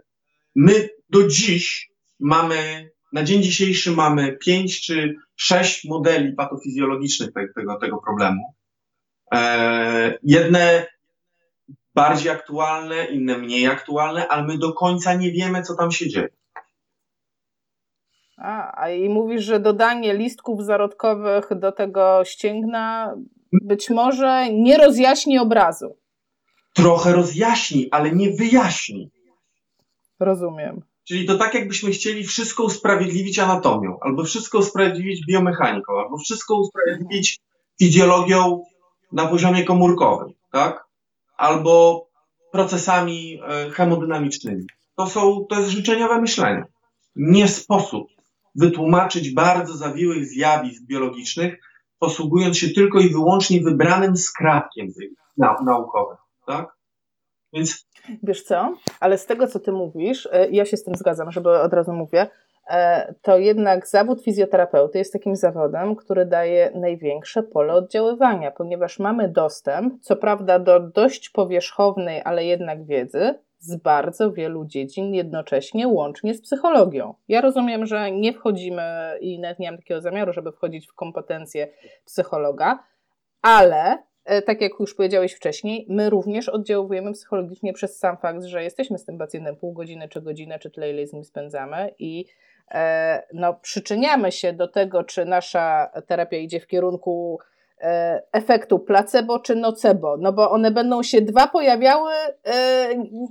my do dziś mamy, na dzień dzisiejszy mamy pięć czy sześć modeli patofizjologicznych tego, tego problemu. E, jedne bardziej aktualne, inne mniej aktualne, ale my do końca nie wiemy, co tam się dzieje. A, a i mówisz, że dodanie listków zarodkowych do tego ścięgna być może nie rozjaśni obrazu. Trochę rozjaśni, ale nie wyjaśni. Rozumiem. Czyli to tak, jakbyśmy chcieli wszystko usprawiedliwić anatomią, albo wszystko usprawiedliwić biomechaniką, albo wszystko usprawiedliwić fizjologią na poziomie komórkowym, tak? Albo procesami e, hemodynamicznymi. To, są, to jest życzeniowe myślenie. Nie sposób wytłumaczyć bardzo zawiłych zjawisk biologicznych posługując się tylko i wyłącznie wybranym skrawkiem naukowym, tak? Więc... Wiesz co, ale z tego, co ty mówisz, e, ja się z tym zgadzam, żeby od razu mówię, e, to jednak zawód fizjoterapeuty jest takim zawodem, który daje największe pole oddziaływania, ponieważ mamy dostęp, co prawda, do dość powierzchownej, ale jednak wiedzy, z bardzo wielu dziedzin jednocześnie, łącznie z psychologią. Ja rozumiem, że nie wchodzimy i nawet nie mam takiego zamiaru, żeby wchodzić w kompetencje psychologa, ale e, tak jak już powiedziałeś wcześniej, my również oddziałujemy psychologicznie przez sam fakt, że jesteśmy z tym pacjentem pół godziny, czy godzinę, czy tyle, ile z nim spędzamy i e, no, przyczyniamy się do tego, czy nasza terapia idzie w kierunku efektu placebo czy nocebo, no bo one będą się dwa pojawiały, e,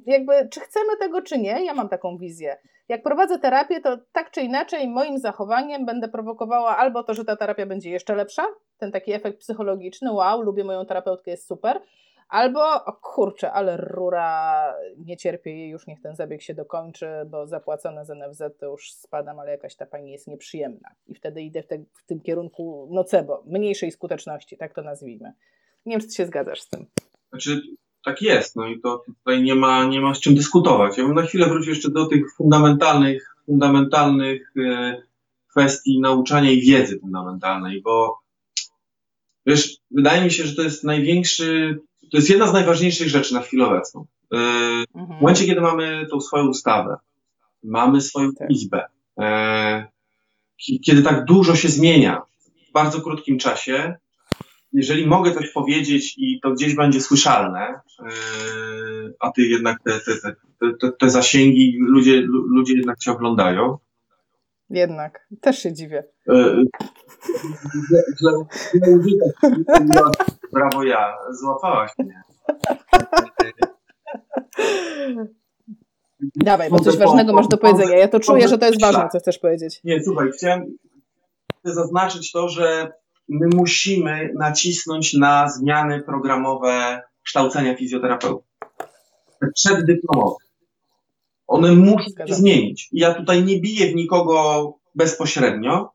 jakby czy chcemy tego czy nie, ja mam taką wizję. Jak prowadzę terapię, to tak czy inaczej moim zachowaniem będę prowokowała albo to, że ta terapia będzie jeszcze lepsza, ten taki efekt psychologiczny, wow, lubię moją terapeutkę, jest super, Albo, o kurczę, ale rura, nie cierpię jej, już niech ten zabieg się dokończy, bo zapłacone z NFZ to już spadam, ale jakaś ta pani jest nieprzyjemna. I wtedy idę w, te, w tym kierunku nocebo, mniejszej skuteczności, tak to nazwijmy. Nie wiem, czy ty się zgadzasz z tym. Znaczy, tak jest, no i to tutaj nie ma, nie ma z czym dyskutować. Ja bym na chwilę wrócił jeszcze do tych fundamentalnych, fundamentalnych e, kwestii nauczania i wiedzy fundamentalnej, bo wiesz, wydaje mi się, że to jest największy to jest jedna z najważniejszych rzeczy na chwilę obecną. E, mhm. W momencie, kiedy mamy tą swoją ustawę, mamy swoją tak. izbę, e, kiedy tak dużo się zmienia w bardzo krótkim czasie, jeżeli mogę coś powiedzieć i to gdzieś będzie słyszalne, e, a ty jednak te, te, te, te, te zasięgi, ludzie, ludzie jednak cię oglądają. Jednak, też się dziwię. Brawo ja, złapałaś mnie. Dawaj, bo coś ważnego masz do powiedzenia. Ja to czuję, że to jest ważne, co chcesz powiedzieć. Nie, słuchaj, chciałem zaznaczyć to, że my musimy nacisnąć na zmiany programowe kształcenia fizjoterapeutów. Przeddyplomowe. One muszą się zmienić. I ja tutaj nie biję w nikogo bezpośrednio,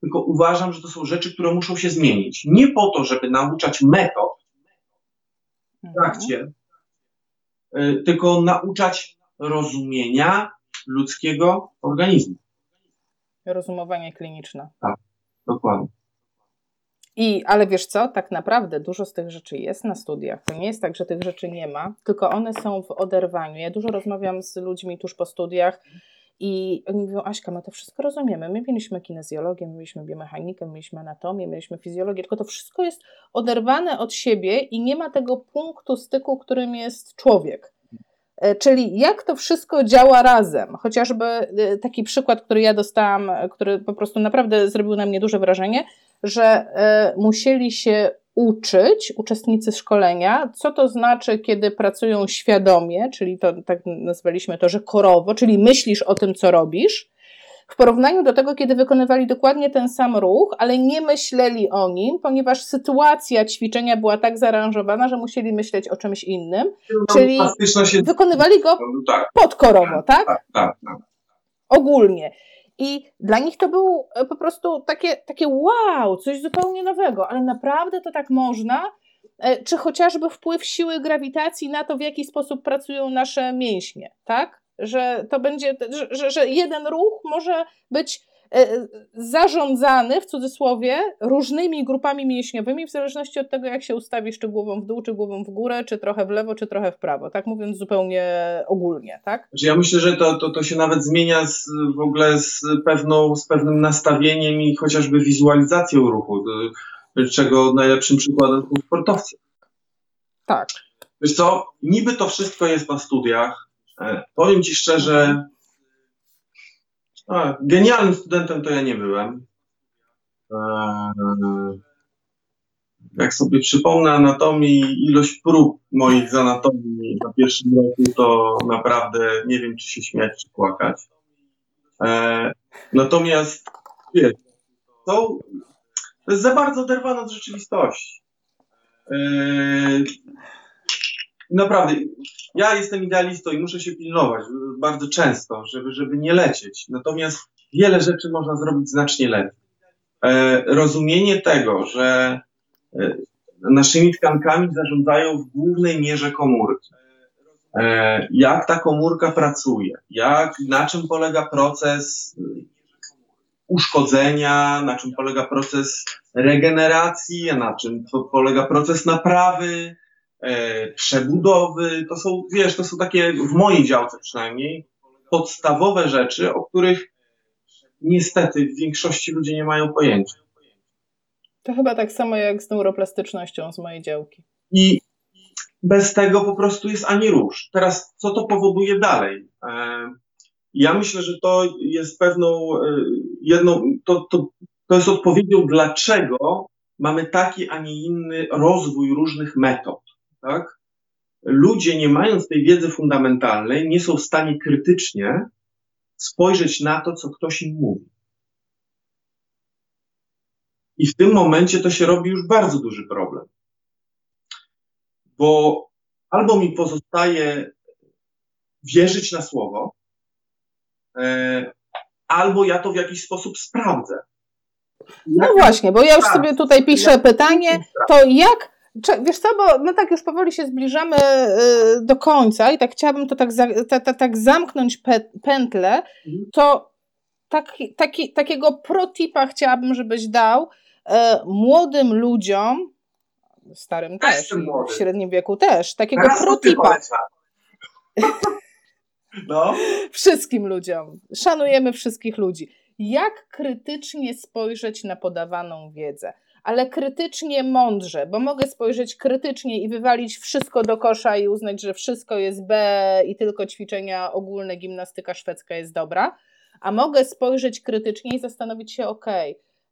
tylko uważam, że to są rzeczy, które muszą się zmienić. Nie po to, żeby nauczać metod w mhm. trakcie, y, tylko nauczać rozumienia ludzkiego organizmu. Rozumowanie kliniczne. Tak, dokładnie. I, ale wiesz co, tak naprawdę dużo z tych rzeczy jest na studiach. To nie jest tak, że tych rzeczy nie ma, tylko one są w oderwaniu. Ja dużo rozmawiam z ludźmi tuż po studiach i oni mówią, Aśka, my to wszystko rozumiemy. My mieliśmy kinezjologię, my mieliśmy biomechanikę, my mieliśmy anatomię, mieliśmy fizjologię, tylko to wszystko jest oderwane od siebie i nie ma tego punktu styku, którym jest człowiek. E, czyli jak to wszystko działa razem. Chociażby e, taki przykład, który ja dostałam, e, który po prostu naprawdę zrobił na mnie duże wrażenie, że musieli się uczyć uczestnicy szkolenia, co to znaczy, kiedy pracują świadomie, czyli to tak nazwaliśmy to, że korowo, czyli myślisz o tym, co robisz, w porównaniu do tego, kiedy wykonywali dokładnie ten sam ruch, ale nie myśleli o nim, ponieważ sytuacja ćwiczenia była tak zaaranżowana, że musieli myśleć o czymś innym, no, czyli wykonywali go no, tak. podkorowo, tak? Tak, tak, tak? Ogólnie. I dla nich to był e, po prostu takie, takie wow, coś zupełnie nowego, ale naprawdę to tak można? E, czy chociażby wpływ siły grawitacji na to, w jaki sposób pracują nasze mięśnie, tak? Że to będzie, że, że jeden ruch może być zarządzany w cudzysłowie różnymi grupami mięśniowymi w zależności od tego, jak się ustawisz, czy głową w dół, czy głową w górę, czy trochę w lewo, czy trochę w prawo, tak mówiąc zupełnie ogólnie, tak? Znaczy ja myślę, że to, to, to się nawet zmienia z, w ogóle z, pewną, z pewnym nastawieniem i chociażby wizualizacją ruchu, czego najlepszym przykładem są sportowcy. Tak. Wiesz co, niby to wszystko jest na studiach, E, powiem Ci szczerze, a, genialnym studentem to ja nie byłem. E, jak sobie przypomnę anatomii, ilość prób moich z anatomii na pierwszym roku, to naprawdę nie wiem, czy się śmiać, czy płakać. E, natomiast, wiesz, to, to jest za bardzo oderwane od rzeczywistości. Naprawdę, ja jestem idealistą i muszę się pilnować bardzo często, żeby, żeby nie lecieć. Natomiast wiele rzeczy można zrobić znacznie lepiej. E, rozumienie tego, że e, naszymi tkankami zarządzają w głównej mierze komórki. E, jak ta komórka pracuje, jak, na czym polega proces uszkodzenia, na czym polega proces regeneracji, na czym polega proces naprawy, przebudowy, to są, wiesz, to są takie, w mojej działce przynajmniej, podstawowe rzeczy, o których niestety w większości ludzie nie mają pojęcia. To chyba tak samo jak z neuroplastycznością z mojej działki. I bez tego po prostu jest ani rusz. Teraz, co to powoduje dalej? E, ja myślę, że to jest pewną, e, jedną, to, to, to jest odpowiedzią, dlaczego mamy taki, a nie inny rozwój różnych metod tak? Ludzie, nie mając tej wiedzy fundamentalnej, nie są w stanie krytycznie spojrzeć na to, co ktoś im mówi. I w tym momencie to się robi już bardzo duży problem. Bo albo mi pozostaje wierzyć na słowo, e, albo ja to w jakiś sposób sprawdzę. no właśnie, bo ja już sobie tutaj piszę pytanie, to jak Wiesz co, bo my tak już powoli się zbliżamy y, do końca i tak chciałabym to tak, ta, ta, tak zamknąć pętlę, mhm. to taki, taki, takiego protipa chciałabym, żebyś dał e, młodym ludziom, starym też, w średnim wieku też, takiego protipa. No. Wszystkim ludziom. Szanujemy wszystkich ludzi. Jak krytycznie spojrzeć na podawaną wiedzę? Ale krytycznie mądrze, bo mogę spojrzeć krytycznie i wywalić wszystko do kosza i uznać, że wszystko jest B i tylko ćwiczenia ogólne, gimnastyka szwedzka jest dobra, a mogę spojrzeć krytycznie i zastanowić się, ok,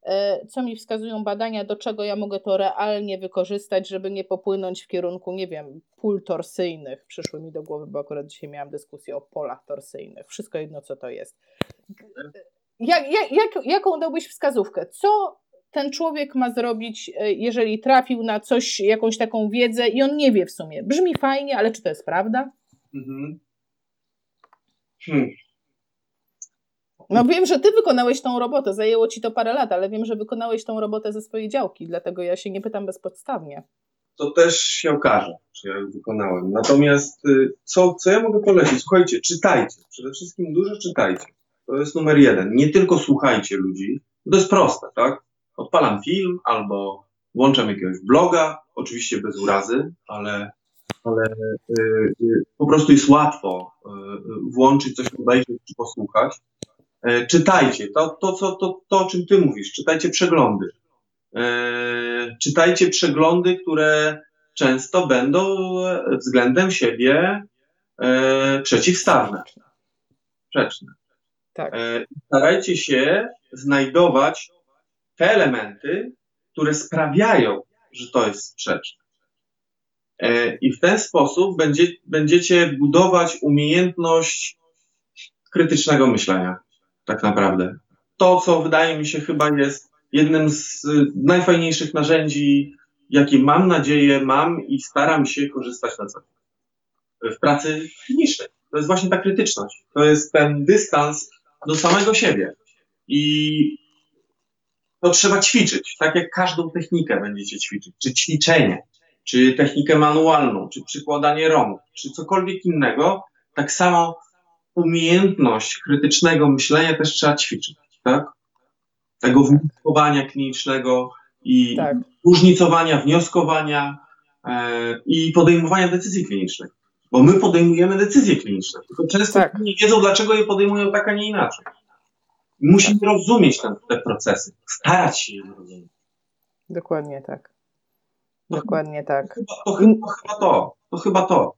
e, co mi wskazują badania, do czego ja mogę to realnie wykorzystać, żeby nie popłynąć w kierunku, nie wiem, pól torsyjnych. Przyszły mi do głowy, bo akurat dzisiaj miałam dyskusję o polach torsyjnych. Wszystko jedno, co to jest. Jak, jak, jak, jaką dałbyś wskazówkę? Co ten człowiek ma zrobić, e, jeżeli trafił na coś, jakąś taką wiedzę i on nie wie w sumie? Brzmi fajnie, ale czy to jest prawda? Mhm. Hmm. No wiem, że ty wykonałeś tą robotę, zajęło ci to parę lat, ale wiem, że wykonałeś tą robotę ze swojej działki, dlatego ja się nie pytam bezpodstawnie. To też się okaże, czy ja ją wykonałem. Natomiast y, co, co ja mogę polecić? Słuchajcie, czytajcie. Przede wszystkim dużo czytajcie. To jest numer jeden. Nie tylko słuchajcie ludzi. To jest proste, tak? Odpalam film albo włączam jakiegoś bloga, oczywiście bez urazy, ale, ale y, y, po prostu jest łatwo y, włączyć coś, obejrzeć czy posłuchać. E, czytajcie to, to, co, to, to, o czym ty mówisz, czytajcie przeglądy. E, czytajcie przeglądy, które często będą względem siebie e, przeciwstawne, sprzeczne. Tak. Starajcie się znajdować te elementy, które sprawiają, że to jest sprzeczne. I w ten sposób będzie, będziecie budować umiejętność krytycznego myślenia tak naprawdę. To, co wydaje mi się chyba jest jednym z najfajniejszych narzędzi, jakie mam nadzieję mam i staram się korzystać na co. W pracy klinicznej. To jest właśnie ta krytyczność. To jest ten dystans do samego siebie. I to trzeba ćwiczyć, tak jak każdą technikę będziecie ćwiczyć, czy ćwiczenie, czy technikę manualną, czy przykładanie rąk, czy cokolwiek innego, tak samo umiejętność krytycznego myślenia też trzeba ćwiczyć, tak? Tego wnioskowania klinicznego i tak. różnicowania, wnioskowania e, i podejmowania decyzji klinicznych. Bo my podejmujemy decyzje kliniczne, tylko często tak. nie wiedzą, dlaczego je podejmują tak, a nie inaczej. Musimy tak. rozumieć te, te procesy, starać się je zrozumieć. Dokładnie tak. Dokładnie tak. To chyba, to, chyba to, to chyba to.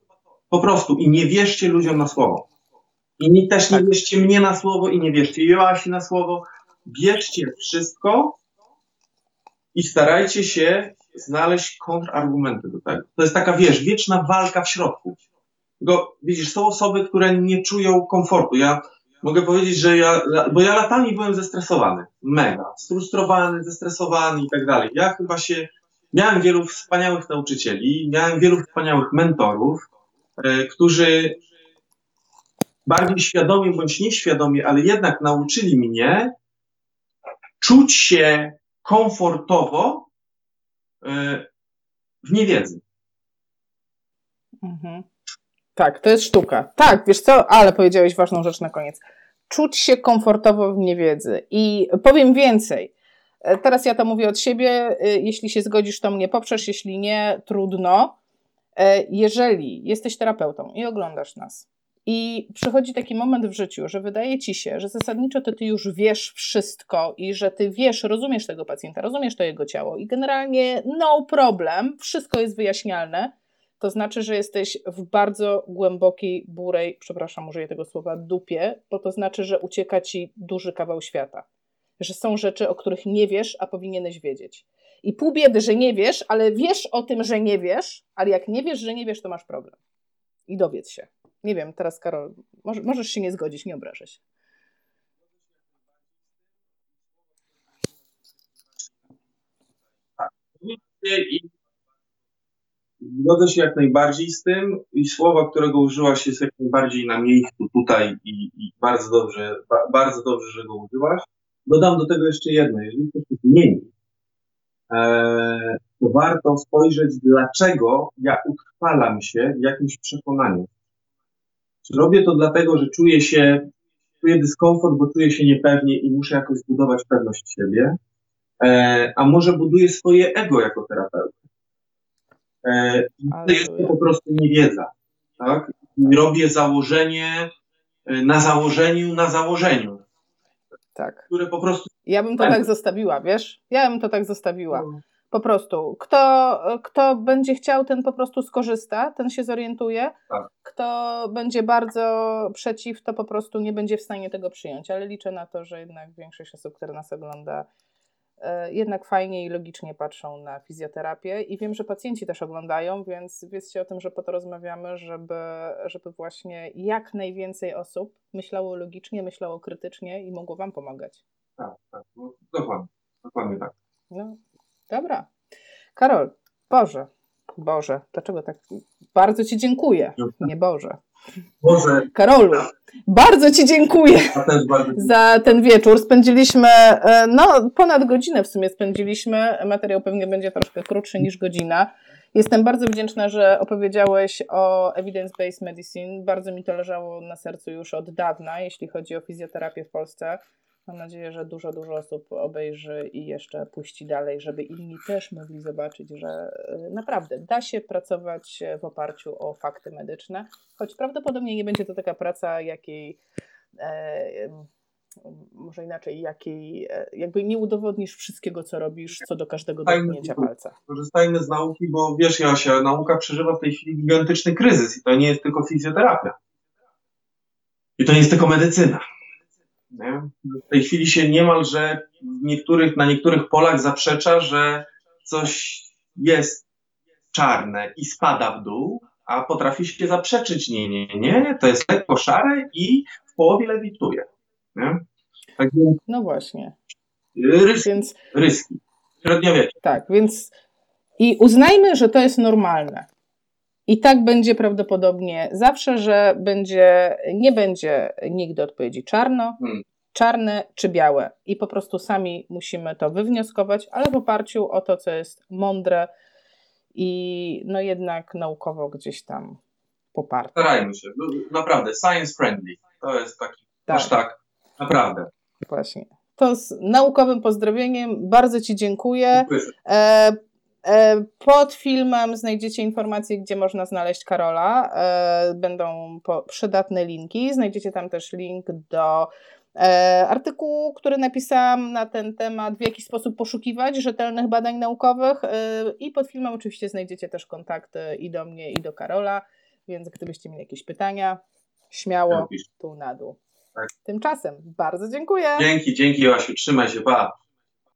Po prostu i nie wierzcie ludziom na słowo. I też nie tak. wierzcie mnie na słowo i nie wierzcie Joasi na słowo. Bierzcie wszystko i starajcie się znaleźć kontrargumenty do tego. To jest taka, wiesz, wieczna walka w środku. Tylko, widzisz, są osoby, które nie czują komfortu. Ja mogę powiedzieć, że ja, bo ja latami byłem zestresowany, mega, sfrustrowany, zestresowany i tak dalej. Ja chyba się, miałem wielu wspaniałych nauczycieli, miałem wielu wspaniałych mentorów, e, którzy bardziej świadomie bądź nieświadomie, ale jednak nauczyli mnie czuć się komfortowo e, w niewiedzy. Mhm. Tak, to jest sztuka. Tak, wiesz co, ale powiedziałeś ważną rzecz na koniec. Czuć się komfortowo w niewiedzy. I powiem więcej. E, teraz ja to mówię od siebie. E, jeśli się zgodzisz, to mnie poprzesz. Jeśli nie, trudno. Jeżeli jesteś terapeutą i oglądasz nas, i przychodzi taki moment w życiu, że wydaje ci się, że zasadniczo ty już wiesz wszystko i że ty wiesz, rozumiesz tego pacjenta, rozumiesz to jego ciało i generalnie no problem, wszystko jest wyjaśnialne. To znaczy, że jesteś w bardzo głębokiej, burej, przepraszam, użyję tego słowa, dupie, bo to znaczy, że ucieka ci duży kawał świata. Że są rzeczy, o których nie wiesz, a powinieneś wiedzieć. I pół biedy, że nie wiesz, ale wiesz o tym, że nie wiesz, ale jak nie wiesz, że nie wiesz, to masz problem. I dowiedz się. Nie wiem, teraz Karol, może, możesz się nie zgodzić, nie obrażę się. Tak. Zgodzę się jak najbardziej z tym i słowa, którego użyłaś jest jak najbardziej na miejscu tutaj i, i bardzo dobrze, ba, bardzo dobrze, że go użyłaś. Dodam do tego jeszcze jedno. Jeżeli chcesz się zmienić, e, to warto spojrzeć, dlaczego ja utrwalam się w jakimś przekonaniu. Czy robię to dlatego, że czuję się, czuję dyskomfort, bo czuję się niepewnie i muszę jakoś zbudować pewność siebie, e, a może buduję swoje ego jako terapeuta. E, to jest to po prostu niewiedza. Tak? Robię założenie e, na założeniu, na założeniu. Tak. Które po prostu. Ja bym to tak zostawiła, wiesz? Ja bym to tak zostawiła. No. Po prostu. Kto, kto będzie chciał, ten po prostu skorzysta, ten się zorientuje. Tak. Kto będzie bardzo przeciw, to po prostu nie będzie w stanie tego przyjąć. Ale liczę na to, że jednak większość osób, które nas ogląda, jednak fajnie i logicznie patrzą na fizjoterapię i wiem, że pacjenci też oglądają, więc wiedzcie o tym, że po to rozmawiamy, żeby, żeby właśnie jak najwięcej osób myślało logicznie, myślało krytycznie i mogło Wam pomagać. Tak, tak, no, dokładnie, dokładnie tak. No, dobra. Karol, Boże, Boże, dlaczego tak? Bardzo Ci dziękuję. Nie Boże. Boże. Karolu, bardzo Ci dziękuję za ten wieczór. Spędziliśmy, e, no, ponad godzinę w sumie spędziliśmy. Materiał pewnie będzie troszkę krótszy niż godzina. Jestem bardzo wdzięczna, że opowiedziałeś o evidence-based medicine. Bardzo mi to leżało na sercu już od dawna, jeśli chodzi o fizjoterapię w Polsce. Mam nadzieję, że dużo, dużo osób obejrzy i jeszcze puści dalej, żeby inni też mogli zobaczyć, że e, naprawdę da się pracować w oparciu o fakty medyczne, choć prawdopodobnie nie będzie to taka praca, jakiej e, może inaczej, jakiej e, jakby nie udowodnisz wszystkiego, co robisz, co do każdego dotknięcia palca. Korzystajmy z nauki, bo wiesz Josia, nauka przeżywa w tej chwili gigantyczny kryzys i to nie jest tylko fizjoterapia. I to nie jest tylko medycyna. Nie? W tej chwili się niemalże niektórych, na niektórych polach zaprzecza, że coś jest czarne i spada w dół, a potrafi się zaprzeczyć. Nie, nie, nie, to jest lekko szare i w połowie lewituje. Nie? Tak no właśnie. Ryski, więc, ryski. Średniowiecze. Tak, więc i uznajmy, że to jest normalne. I tak będzie prawdopodobnie zawsze, że będzie, nie będzie nigdy odpowiedzi czarno, hmm. czarne czy białe. I po prostu sami musimy to wywnioskować, ale w oparciu o to, co jest mądre i no jednak naukowo gdzieś tam poparte. Starajmy się. No, naprawdę, science friendly. To jest taki tak. tak. Naprawdę. Właśnie. To z naukowym pozdrowieniem bardzo Ci dziękuję. dziękuję. E, pod filmem znajdziecie informacje, gdzie można znaleźć Karola. E, będą przydatne linki. Znajdziecie tam też link do e, artykułu, który napisałam na ten temat, w jaki sposób poszukiwać rzetelnych badań naukowych. I pod filmem oczywiście znajdziecie też kontakty i do mnie, i do Karola. Więc gdybyście mieli jakieś pytania, śmiało tu na dół. Tak. Tymczasem bardzo dziękuję. Dzięki, dzięki Joasiu. Trzymaj się, pa.